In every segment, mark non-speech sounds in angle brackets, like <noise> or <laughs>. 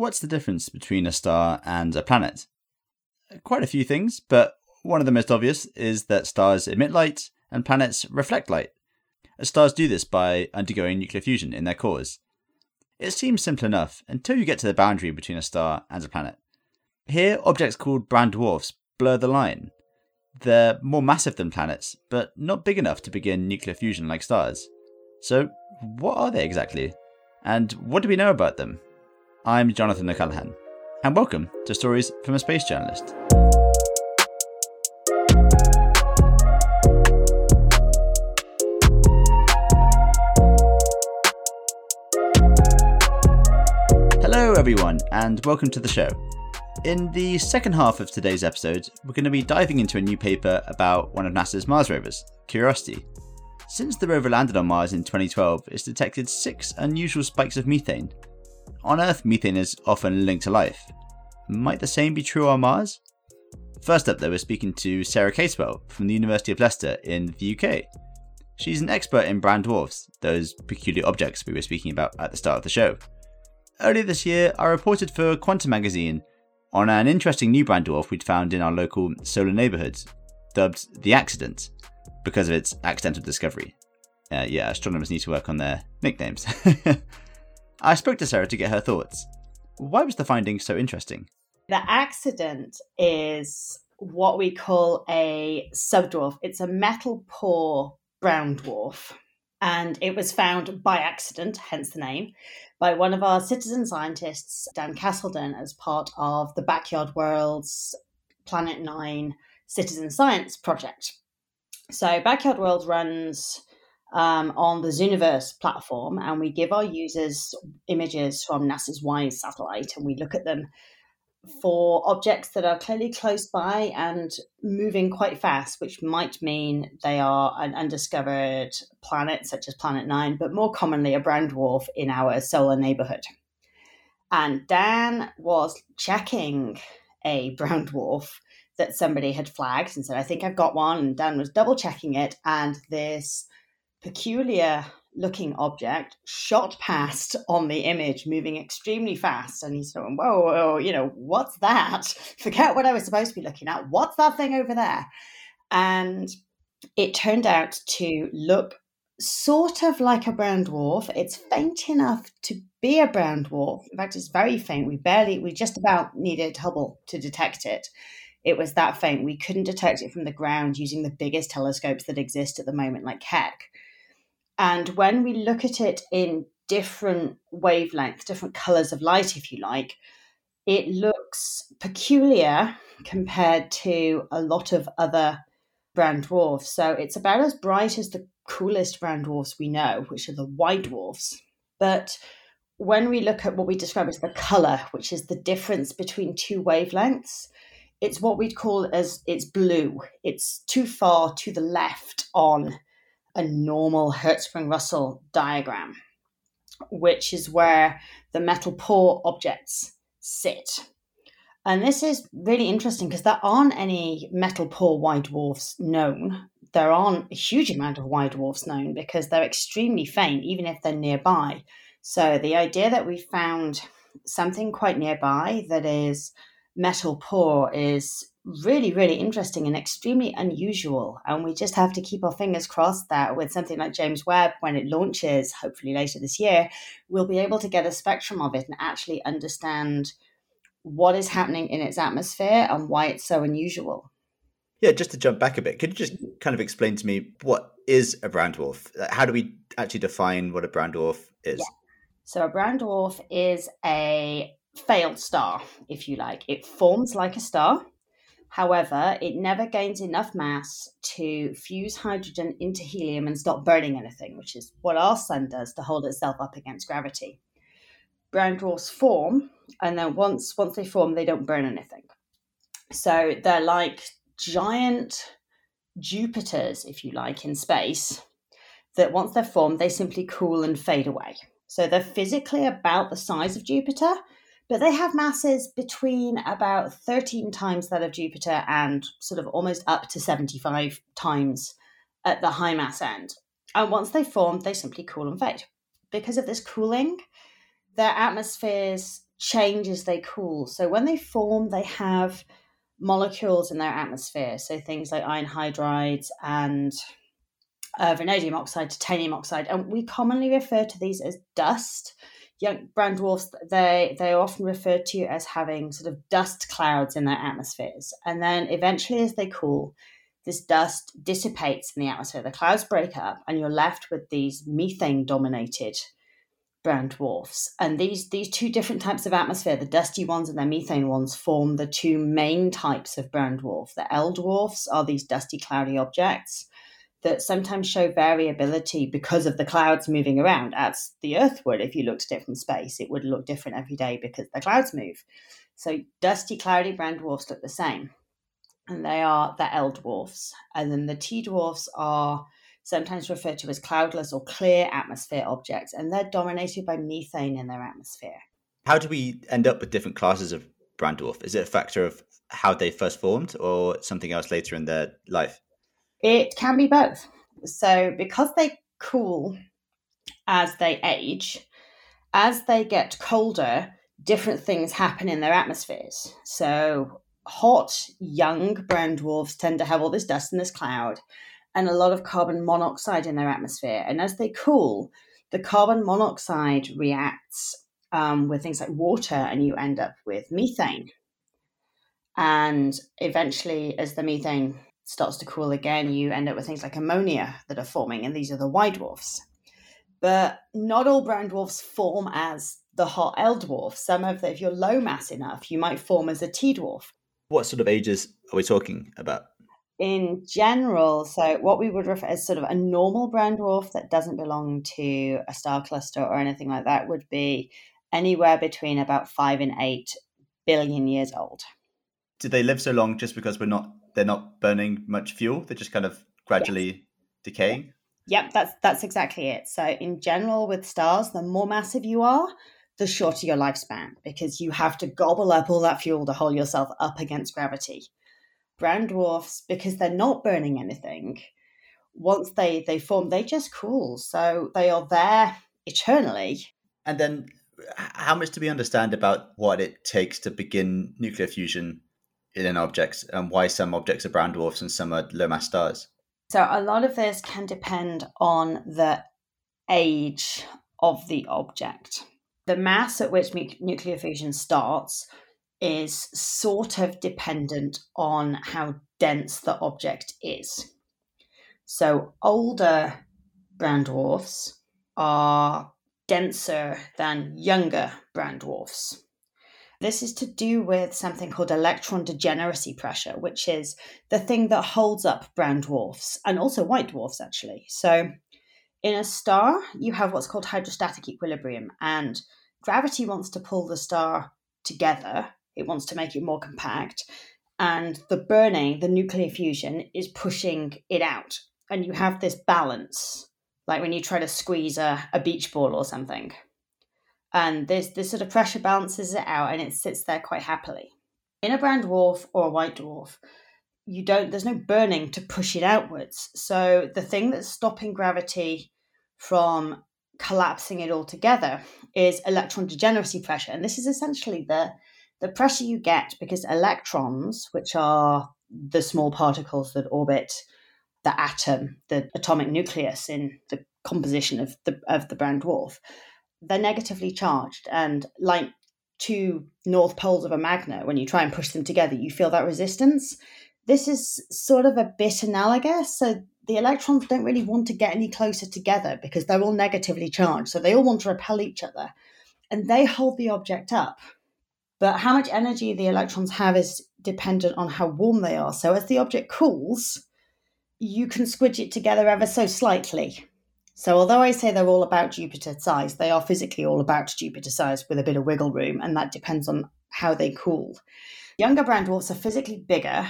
what's the difference between a star and a planet? Quite a few things, but one of the most obvious is that stars emit light and planets reflect light. Stars do this by undergoing nuclear fusion in their cores. It seems simple enough until you get to the boundary between a star and a planet. Here, objects called brown dwarfs blur the line. They're more massive than planets, but not big enough to begin nuclear fusion like stars. So, what are they exactly? And what do we know about them? I'm Jonathan O'Callaghan, and welcome to Stories from a Space Journalist. Hello, everyone, and welcome to the show. In the second half of today's episode, we're going to be diving into a new paper about one of NASA's Mars rovers, Curiosity. Since the rover landed on Mars in 2012, it's detected six unusual spikes of methane, on Earth, methane is often linked to life. Might the same be true on Mars? First up, though, we're speaking to Sarah Casewell from the University of Leicester in the UK. She's an expert in brown dwarfs, those peculiar objects we were speaking about at the start of the show. Earlier this year, I reported for Quanta magazine on an interesting new brown dwarf we'd found in our local solar neighbourhood, dubbed the Accident, because of its accidental discovery. Uh, yeah, astronomers need to work on their nicknames. <laughs> I spoke to Sarah to get her thoughts. Why was the finding so interesting? The accident is what we call a subdwarf. It's a metal poor brown dwarf. And it was found by accident, hence the name, by one of our citizen scientists, Dan Caselden, as part of the Backyard Worlds Planet Nine Citizen Science Project. So, Backyard World runs um, on the Zooniverse platform, and we give our users images from NASA's WISE satellite, and we look at them for objects that are clearly close by and moving quite fast, which might mean they are an undiscovered planet, such as Planet Nine, but more commonly a brown dwarf in our solar neighborhood. And Dan was checking a brown dwarf that somebody had flagged and said, I think I've got one. And Dan was double checking it, and this peculiar looking object shot past on the image, moving extremely fast. And he's going, whoa, whoa, you know, what's that? <laughs> Forget what I was supposed to be looking at. What's that thing over there? And it turned out to look sort of like a brown dwarf. It's faint enough to be a brown dwarf. In fact, it's very faint. We barely, we just about needed Hubble to detect it. It was that faint. We couldn't detect it from the ground using the biggest telescopes that exist at the moment, like Keck. And when we look at it in different wavelengths, different colors of light, if you like, it looks peculiar compared to a lot of other brown dwarfs. So it's about as bright as the coolest brown dwarfs we know, which are the Y dwarfs. But when we look at what we describe as the color, which is the difference between two wavelengths, it's what we'd call as it's blue. It's too far to the left on a normal Hertzsprung-Russell diagram, which is where the metal poor objects sit. And this is really interesting because there aren't any metal poor Y dwarfs known. There aren't a huge amount of Y dwarfs known because they're extremely faint, even if they're nearby. So the idea that we found something quite nearby that is metal poor is really, really interesting and extremely unusual. And we just have to keep our fingers crossed that with something like James Webb, when it launches, hopefully later this year, we'll be able to get a spectrum of it and actually understand what is happening in its atmosphere and why it's so unusual. Yeah, just to jump back a bit, could you just mm-hmm. kind of explain to me what is a brown dwarf? How do we actually define what a brown dwarf is? Yeah. So, a brown dwarf is a failed star, if you like. It forms like a star, However, it never gains enough mass to fuse hydrogen into helium and stop burning anything, which is what our sun does to hold itself up against gravity. Brown dwarfs form, and then once once they form, they don't burn anything. So they're like giant Jupiters, if you like, in space, that once they're formed, they simply cool and fade away. So they're physically about the size of Jupiter, but they have masses between about 13 times that of Jupiter and sort of almost up to 75 times at the high mass end. And once they form, they simply cool and fade. Because of this cooling, their atmospheres change as they cool. So when they form, they have molecules in their atmosphere. So things like iron hydrides and uh, vanadium oxide, titanium oxide, and we commonly refer to these as dust. Young brown dwarfs, they they are often referred to as having sort of dust clouds in their atmospheres, and then eventually, as they cool, this dust dissipates in the atmosphere. The clouds break up, and you're left with these methane dominated brown dwarfs. And these these two different types of atmosphere, the dusty ones and the methane ones, form the two main types of brown dwarf. The L dwarfs are these dusty, cloudy objects that sometimes show variability because of the clouds moving around, as the Earth would if you looked at it from space. It would look different every day because the clouds move. So dusty, cloudy brown dwarfs look the same. And they are the L dwarfs. And then the T dwarfs are sometimes referred to as cloudless or clear atmosphere objects, and they're dominated by methane in their atmosphere. How do we end up with different classes of brown dwarf? Is it a factor of how they first formed or something else later in their life? It can be both. So, because they cool as they age, as they get colder, different things happen in their atmospheres. So, hot, young brown dwarfs tend to have all this dust and this cloud and a lot of carbon monoxide in their atmosphere. And as they cool, the carbon monoxide reacts um, with things like water, and you end up with methane. And eventually, as the methane starts to cool again, you end up with things like ammonia that are forming, and these are the Y dwarfs. But not all brown dwarfs form as the hot L dwarf. Some of the, if you're low mass enough, you might form as a T dwarf. What sort of ages are we talking about? in general, so what we would refer as sort of a normal brown dwarf that doesn't belong to a star cluster or anything like that would be anywhere between about five and eight billion years old. Do they live so long just because we're not they're not burning much fuel? They're just kind of gradually yes. decaying? Yep, that's that's exactly it. So in general with stars, the more massive you are, the shorter your lifespan because you have to gobble up all that fuel to hold yourself up against gravity brown dwarfs because they're not burning anything once they they form they just cool so they are there eternally and then how much do we understand about what it takes to begin nuclear fusion in an object and why some objects are brown dwarfs and some are low mass stars so a lot of this can depend on the age of the object the mass at which nuclear fusion starts is sort of dependent on how dense the object is. So older brown dwarfs are denser than younger brown dwarfs. This is to do with something called electron degeneracy pressure, which is the thing that holds up brown dwarfs and also white dwarfs, actually. So, in a star, you have what's called hydrostatic equilibrium, and gravity wants to pull the star together it wants to make it more compact. And the burning, the nuclear fusion, is pushing it out. And you have this balance, like when you try to squeeze a, a beach ball or something. And this, this sort of pressure balances it out and it sits there quite happily. In a brown dwarf or a white dwarf, you don't there's no burning to push it outwards. So the thing that's stopping gravity from collapsing it all together is electron degeneracy pressure. And this is essentially the the pressure you get because electrons, which are the small particles that orbit the atom, the atomic nucleus in the composition of the of the brown dwarf, they're negatively charged, and like two north poles of a magnet, when you try and push them together, you feel that resistance. This is sort of a bit analogous. So the electrons don't really want to get any closer together because they're all negatively charged. So they all want to repel each other, and they hold the object up but how much energy the electrons have is dependent on how warm they are. So as the object cools, you can squidge it together ever so slightly. So although I say they're all about Jupiter size, they are physically all about Jupiter size with a bit of wiggle room, and that depends on how they cool. Younger brown dwarfs are physically bigger,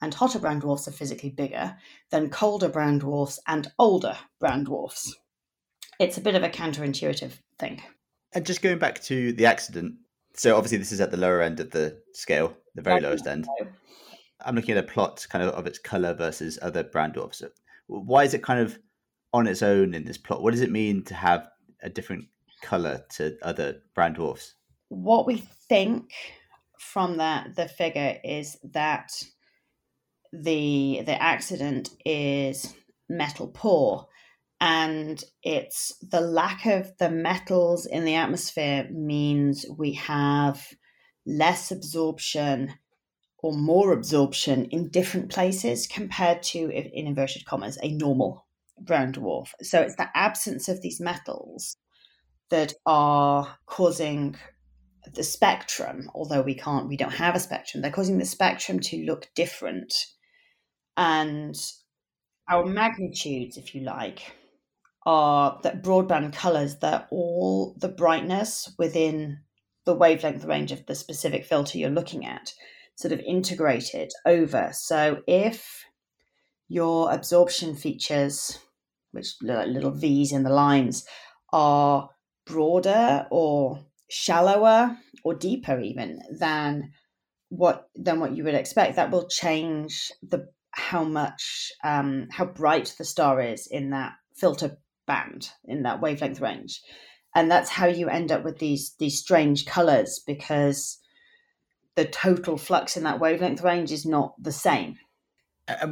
and hotter brown dwarfs are physically bigger than colder brown dwarfs and older brown dwarfs. It's a bit of a counterintuitive thing. And just going back to the accident, so obviously this is at the lower end of the scale, the very lowest end. I'm looking at a plot kind of of its color versus other brown dwarfs. Why is it kind of on its own in this plot? What does it mean to have a different color to other brown dwarfs? what we think from that the figure is that the the accident is metal poor and it's the lack of the metals in the atmosphere means we have less absorption or more absorption in different places compared to in inverted commas a normal brown dwarf. So it's the absence of these metals that are causing the spectrum although we can't we don't have a spectrum. They're causing the spectrum to look different. And our magnitudes if you like are that broadband colors they're all the brightness within the wavelength range of the specific filter you're looking at sort of integrated over. So if your absorption features which like little v's in the lines are broader or shallower or deeper even than what than what you would expect. That will change the how much um, how bright the star is in that filter band in that wavelength range. And that's how you end up with these these strange colors because the total flux in that wavelength range is not the same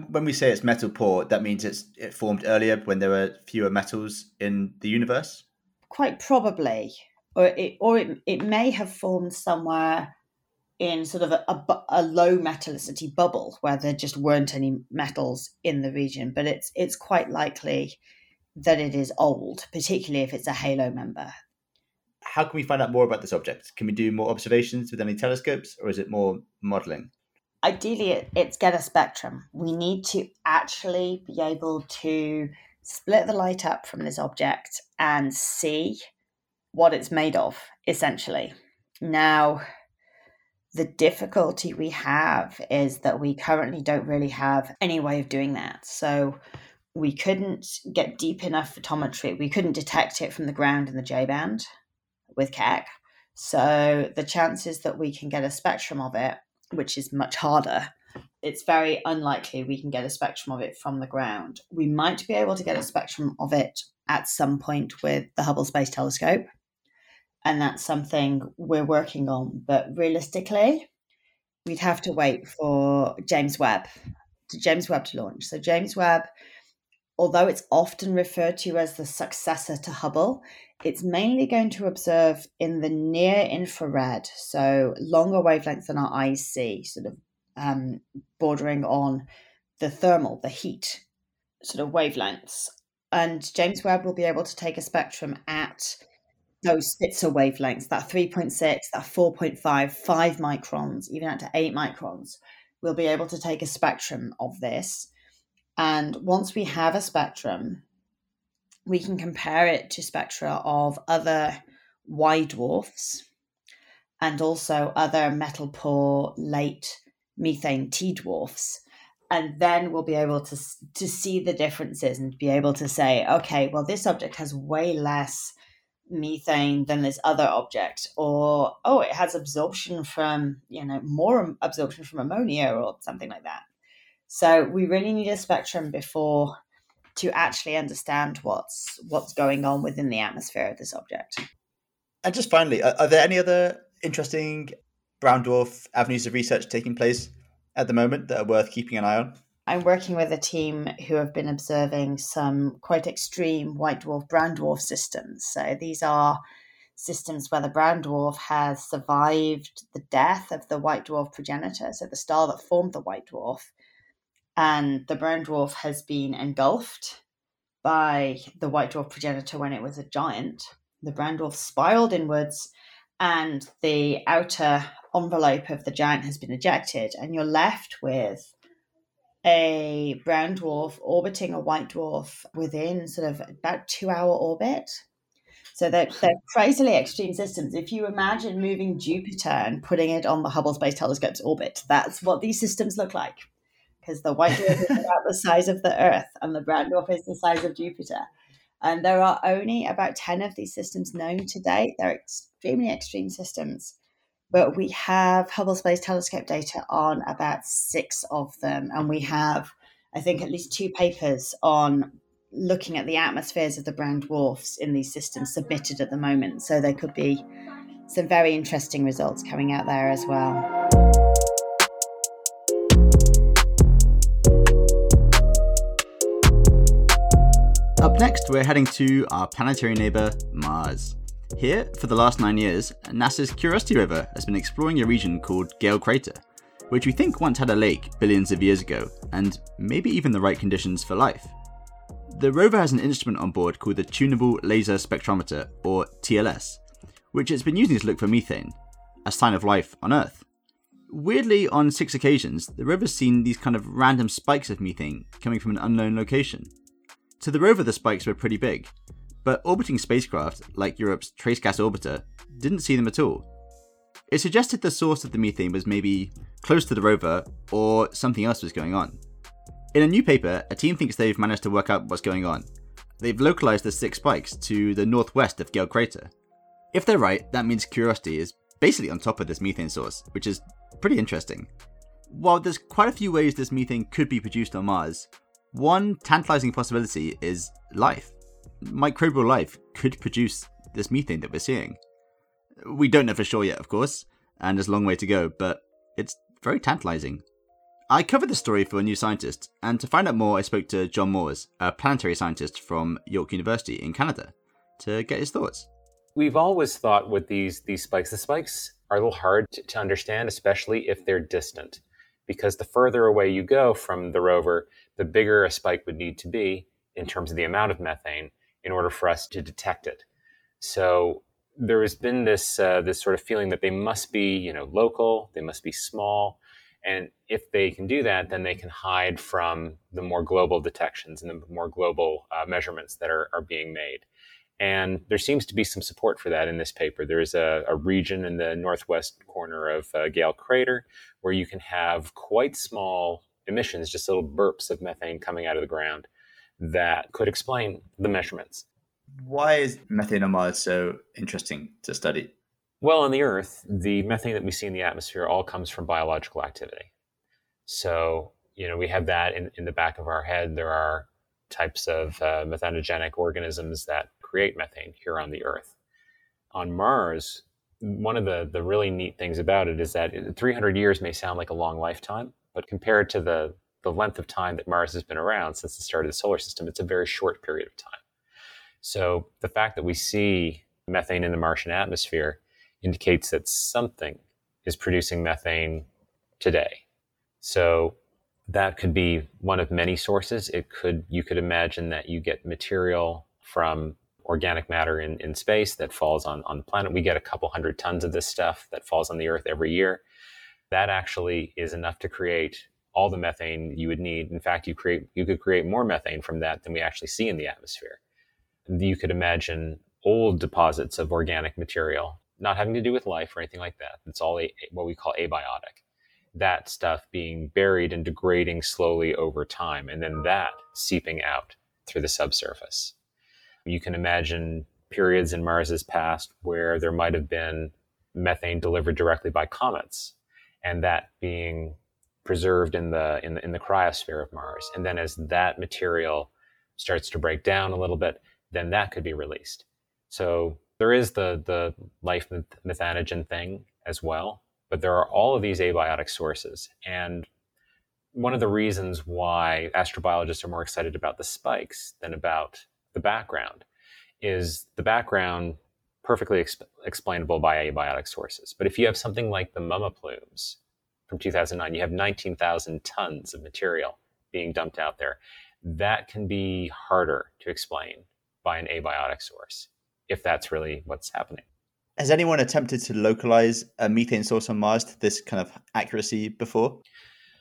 when we say it's metal poor that means it's it formed earlier when there were fewer metals in the universe quite probably or it or it, it may have formed somewhere in sort of a, a, a, low metallicity bubble where there just weren't any metals in the region but it's it's quite likely that it is old, particularly if it's a halo member. How can we find out more about this object? Can we do more observations with any telescopes, or is it more modeling? Ideally, it's get a spectrum. We need to actually be able to split the light up from this object and see what it's made of, essentially. Now, the difficulty we have is that we currently don't really have any way of doing that. So, we couldn't get deep enough photometry. We couldn't detect it from the ground in the J band with Keck. So the chances that we can get a spectrum of it, which is much harder, it's very unlikely we can get a spectrum of it from the ground. We might be able to get a spectrum of it at some point with the Hubble Space Telescope. And that's something we're working on. But realistically, we'd have to wait for James Webb, to James Webb to launch. So James Webb although it's often referred to as the successor to Hubble, it's mainly going to observe in the near infrared, so longer wavelengths than our eyes see, sort of um, bordering on the thermal, the heat sort of wavelengths. And James Webb will be able to take a spectrum at those Spitzer wavelengths, that 3.6, that 4.5, 5 microns, even out to 8 microns. We'll be able to take a spectrum of this and once we have a spectrum, we can compare it to spectra of other Y dwarfs and also other metal poor late methane T dwarfs. And then we'll be able to, to see the differences and be able to say, okay, well, this object has way less methane than this other object or oh it has absorption from you know more absorption from ammonia or something like that so we really need a spectrum before to actually understand what's what's going on within the atmosphere of this object. And just finally, are, are there any other interesting brown dwarf avenues of research taking place at the moment that are worth keeping an eye on? I'm working with a team who have been observing some quite extreme white dwarf brown dwarf systems. So these are systems where the brown dwarf has survived the death of the white dwarf progenitor, so the star that formed the white dwarf, and the brown dwarf has been engulfed by the white dwarf progenitor when it was a giant. The brown dwarf spiraled inwards, and the outer envelope of the giant has been ejected, and you're left with a brown dwarf orbiting a white dwarf within sort of about two hour orbit. So they're, they're crazily extreme systems. If you imagine moving Jupiter and putting it on the Hubble Space Telescope's orbit, that's what these systems look like because the white dwarf is about the size of the Earth and the brown dwarf is the size of Jupiter. And there are only about 10 of these systems known to date. They're extremely extreme systems. But we have Hubble Space Telescope data on about six of them. And we have, I think, at least two papers on looking at the atmospheres of the brown dwarfs in these systems submitted at the moment. So there could be some very interesting results coming out there as well. Next, we're heading to our planetary neighbour, Mars. Here, for the last nine years, NASA's Curiosity rover has been exploring a region called Gale Crater, which we think once had a lake billions of years ago, and maybe even the right conditions for life. The rover has an instrument on board called the Tunable Laser Spectrometer, or TLS, which it's been using to look for methane, a sign of life on Earth. Weirdly, on six occasions, the rover's seen these kind of random spikes of methane coming from an unknown location. To the rover, the spikes were pretty big, but orbiting spacecraft, like Europe's Trace Gas Orbiter, didn't see them at all. It suggested the source of the methane was maybe close to the rover, or something else was going on. In a new paper, a team thinks they've managed to work out what's going on. They've localized the six spikes to the northwest of Gale Crater. If they're right, that means Curiosity is basically on top of this methane source, which is pretty interesting. While there's quite a few ways this methane could be produced on Mars, one tantalizing possibility is life. Microbial life could produce this methane that we're seeing. We don't know for sure yet, of course, and there's a long way to go, but it's very tantalizing. I covered the story for a new scientist, and to find out more, I spoke to John Moores, a planetary scientist from York University in Canada, to get his thoughts. We've always thought with these these spikes, the spikes are a little hard to, to understand, especially if they're distant because the further away you go from the rover, the bigger a spike would need to be in terms of the amount of methane in order for us to detect it. So there has been this uh, this sort of feeling that they must be you know local, they must be small, and if they can do that, then they can hide from the more global detections and the more global uh, measurements that are, are being made. And there seems to be some support for that in this paper. There's a, a region in the northwest corner of uh, Gale Crater where you can have quite small emissions, just little burps of methane coming out of the ground that could explain the measurements. Why is methane on Mars so interesting to study? Well, on the Earth, the methane that we see in the atmosphere all comes from biological activity. So, you know, we have that in, in the back of our head. There are types of uh, methanogenic organisms that create methane here on the Earth. On Mars, one of the, the really neat things about it is that 300 years may sound like a long lifetime, but compared to the, the length of time that Mars has been around since the start of the solar system, it's a very short period of time. So the fact that we see methane in the Martian atmosphere indicates that something is producing methane today. So that could be one of many sources. It could you could imagine that you get material from organic matter in, in space that falls on, on the planet. We get a couple hundred tons of this stuff that falls on the Earth every year. That actually is enough to create all the methane you would need. In fact, you create you could create more methane from that than we actually see in the atmosphere. You could imagine old deposits of organic material, not having to do with life or anything like that. It's all a, what we call abiotic. That stuff being buried and degrading slowly over time, and then that seeping out through the subsurface. You can imagine periods in Mars's past where there might have been methane delivered directly by comets, and that being preserved in the in the in the cryosphere of Mars. And then as that material starts to break down a little bit, then that could be released. So there is the the life methanogen thing as well, but there are all of these abiotic sources. And one of the reasons why astrobiologists are more excited about the spikes than about the background is the background perfectly exp- explainable by abiotic sources. But if you have something like the Mumma plumes from 2009, you have 19,000 tons of material being dumped out there. That can be harder to explain by an abiotic source if that's really what's happening. Has anyone attempted to localize a methane source on Mars to this kind of accuracy before?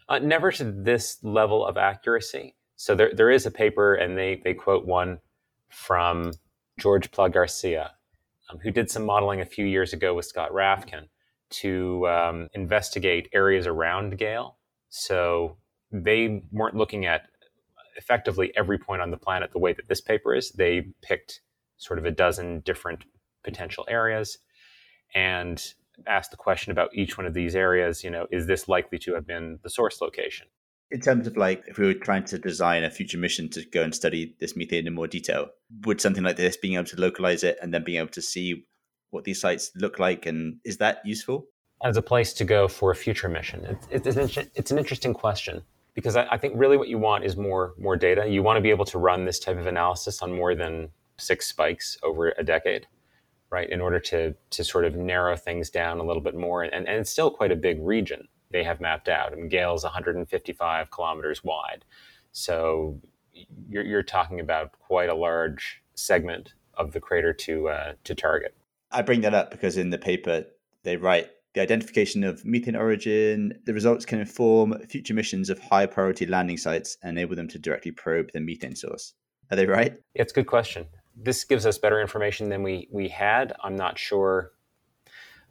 Uh, never to this level of accuracy. So there, there is a paper, and they, they quote one from George Pla Garcia, um, who did some modeling a few years ago with Scott Rafkin to um, investigate areas around Gale. So they weren't looking at effectively every point on the planet the way that this paper is. They picked sort of a dozen different potential areas and asked the question about each one of these areas. You know, is this likely to have been the source location? In terms of like if we were trying to design a future mission to go and study this methane in more detail would something like this being able to localize it and then being able to see what these sites look like, and is that useful? As a place to go for a future mission, it's, it's, an, it's an interesting question because I, I think really what you want is more more data. You want to be able to run this type of analysis on more than six spikes over a decade, right? In order to to sort of narrow things down a little bit more, and, and it's still quite a big region they have mapped out. Mean, Gale's 155 kilometers wide, so you're, you're talking about quite a large segment of the crater to uh, to target. I bring that up because in the paper they write the identification of methane origin. The results can inform future missions of high priority landing sites and enable them to directly probe the methane source. Are they right? It's a good question. This gives us better information than we we had. I'm not sure.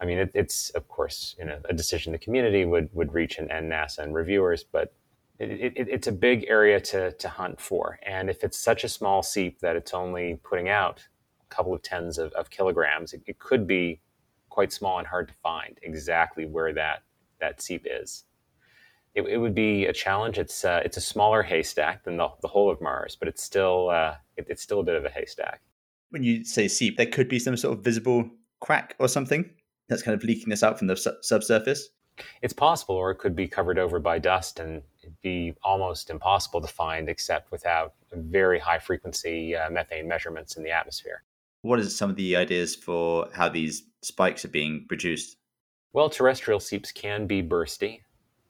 I mean, it, it's of course you know a decision the community would would reach and, and NASA and reviewers, but it, it, it's a big area to to hunt for. And if it's such a small seep that it's only putting out a couple of tens of, of kilograms, it, could be quite small and hard to find exactly where that that seep is. It, would be a challenge. It's uh, it's a smaller haystack than the, the whole of Mars, but it's still uh, it, it's still a bit of a haystack. When you say seep, there could be some sort of visible crack or something that's kind of leaking this out from the su- subsurface. It's possible, or it could be covered over by dust and be almost impossible to find except without very high frequency uh, methane measurements in the atmosphere. What are some of the ideas for how these spikes are being produced? Well, terrestrial seeps can be bursty.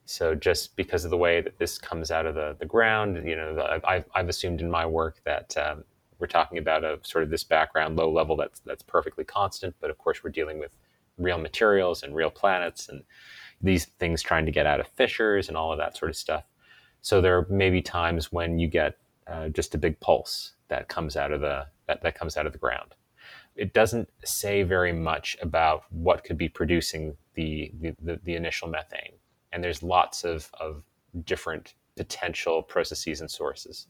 So just because of the way that this comes out of the, the ground, you know, the, I've, I've assumed in my work that um, we're talking about a sort of this background low level that's that's perfectly constant. But of course, we're dealing with real materials and real planets and these things trying to get out of fissures and all of that sort of stuff. So there may be times when you get uh, just a big pulse that comes out of the that, that comes out of the ground it doesn't say very much about what could be producing the, the, the, the initial methane. And there's lots of, of different potential processes and sources.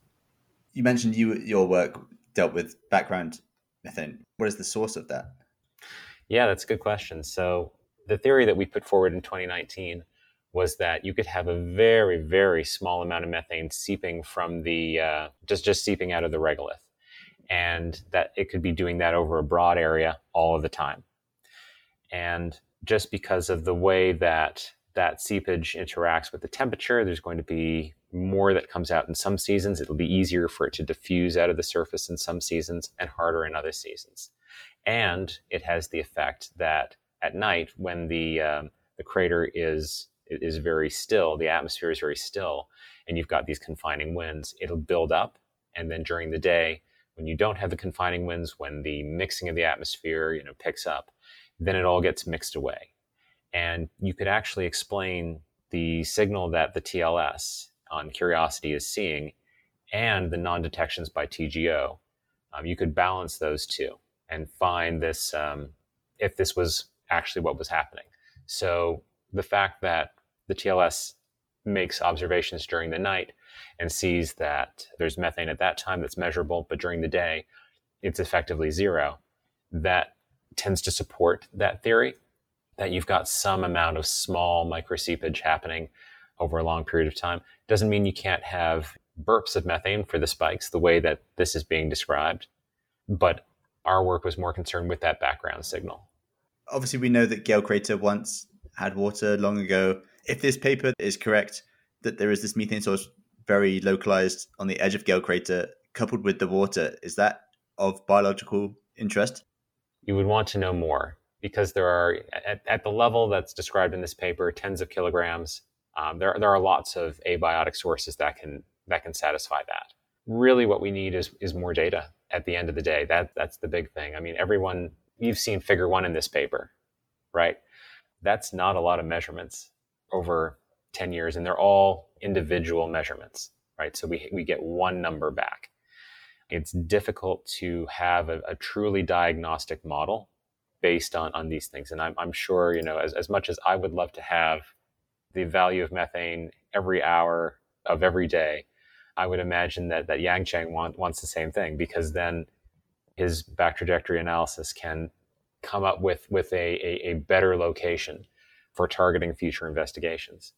You mentioned you your work dealt with background methane. What is the source of that? Yeah, that's a good question. So the theory that we put forward in 2019 was that you could have a very, very small amount of methane seeping from the uh, just just seeping out of the regolith and that it could be doing that over a broad area all of the time. And just because of the way that that seepage interacts with the temperature, there's going to be more that comes out in some seasons. It'll be easier for it to diffuse out of the surface in some seasons and harder in other seasons. And it has the effect that at night, when the um, the crater is is very still, the atmosphere is very still, and you've got these confining winds, it'll build up, and then during the day, when you don't have the confining winds, when the mixing of the atmosphere, you know, picks up, then it all gets mixed away. And you could actually explain the signal that the TLS on Curiosity is seeing and the non-detections by TGO. Um, you could balance those two and find this um, if this was actually what was happening. So the fact that the TLS makes observations during the night and sees that there's methane at that time that's measurable, but during the day, it's effectively zero. That tends to support that theory that you've got some amount of small microseepage happening over a long period of time. Doesn't mean you can't have burps of methane for the spikes the way that this is being described, but our work was more concerned with that background signal. Obviously, we know that Gale Crater once had water long ago. If this paper is correct, that there is this methane source very localized on the edge of Gale Crater, coupled with the water, is that of biological interest? You would want to know more because there are, at, at the level that's described in this paper, tens of kilograms. Um, there, there are lots of abiotic sources that can that can satisfy that. Really, what we need is is more data. At the end of the day, that that's the big thing. I mean, everyone you've seen Figure One in this paper, right? That's not a lot of measurements over 10 years, and they're all individual measurements, right? So we, we get one number back. It's difficult to have a, a truly diagnostic model based on, on these things. And I'm, I'm sure, you know, as, as much as I would love to have the value of methane every hour of every day, I would imagine that, that Yangcheng want, wants the same thing because then his back trajectory analysis can come up with, with a, a, a better location for targeting future investigations.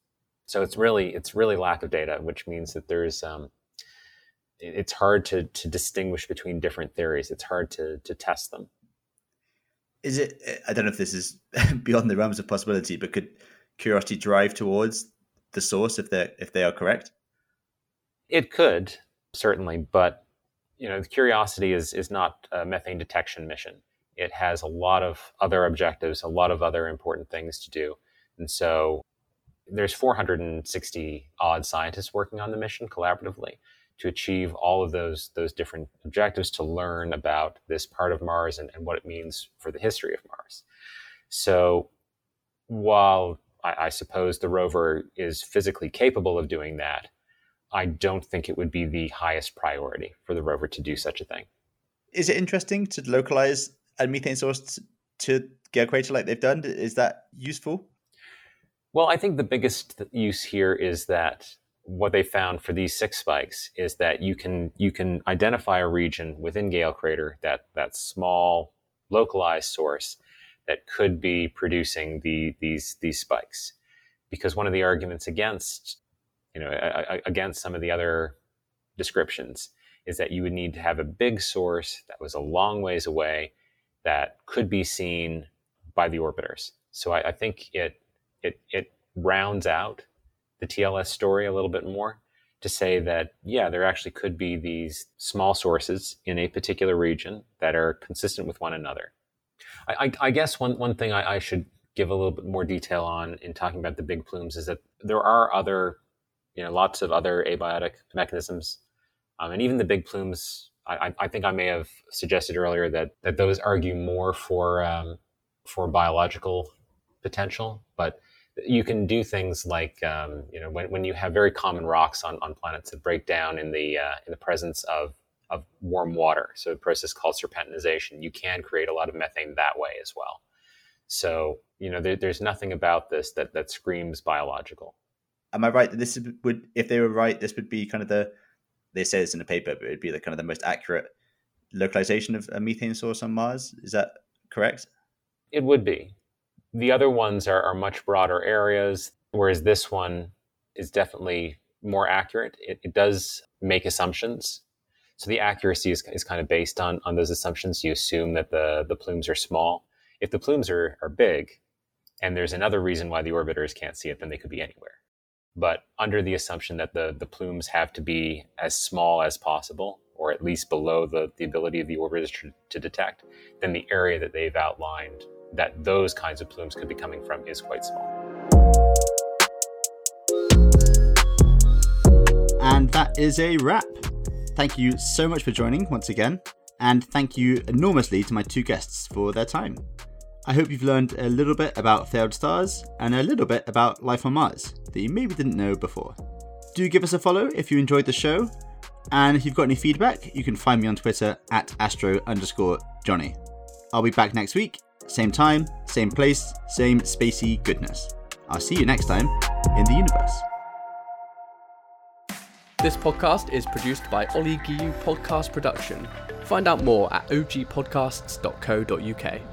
So it's really it's really lack of data, which means that there's um, it's hard to to distinguish between different theories. It's hard to to test them. Is it? I don't know if this is <laughs> beyond the realms of possibility, but could Curiosity drive towards the source if they if they are correct? It could certainly, but you know, Curiosity is is not a methane detection mission. It has a lot of other objectives, a lot of other important things to do, and so there's 460 odd scientists working on the mission collaboratively to achieve all of those those different objectives to learn about this part of Mars and, and what it means for the history of Mars. So while I, I suppose the rover is physically capable of doing that, I don't think it would be the highest priority for the rover to do such a thing. Is it interesting to localize a methane source to a crater like they've done? Is that useful? Well, I think the biggest use here is that what they found for these six spikes is that you can you can identify a region within Gale Crater that that small localized source that could be producing the these these spikes, because one of the arguments against you know against some of the other descriptions is that you would need to have a big source that was a long ways away that could be seen by the orbiters. So I, I think it it it rounds out the TLS story a little bit more to say that, yeah, there actually could be these small sources in a particular region that are consistent with one another. I, I, I guess one, one thing I, I, should give a little bit more detail on in talking about the big plumes is that there are other, you know, lots of other abiotic mechanisms. Um, and even the big plumes, I, I, think I may have suggested earlier that, that those argue more for, um, for biological potential, but you can do things like um, you know when, when you have very common rocks on, on planets that break down in the uh, in the presence of of warm water so a process called serpentinization you can create a lot of methane that way as well. So you know there, there's nothing about this that that screams biological am i right that this would if they were right this would be kind of the they say this in the paper but it would be the kind of the most accurate localization of a methane source on mars is that correct it would be the other ones are, are much broader areas, whereas this one is definitely more accurate. It, it does make assumptions. So the accuracy is, is kind of based on, on those assumptions. You assume that the, the plumes are small. If the plumes are, are big, and there's another reason why the orbiters can't see it, then they could be anywhere. But under the assumption that the, the plumes have to be as small as possible, or at least below the, the ability of the orbiters to, to detect, then the area that they've outlined that those kinds of plumes could be coming from is quite small. And that is a wrap. Thank you so much for joining once again, and thank you enormously to my two guests for their time. I hope you've learned a little bit about failed stars and a little bit about life on Mars that you maybe didn't know before. Do give us a follow if you enjoyed the show, and if you've got any feedback, you can find me on Twitter at astro underscore Johnny. I'll be back next week same time, same place, same spacey goodness. I'll see you next time in the universe. This podcast is produced by Ollie Giu Podcast Production. Find out more at ogpodcasts.co.uk.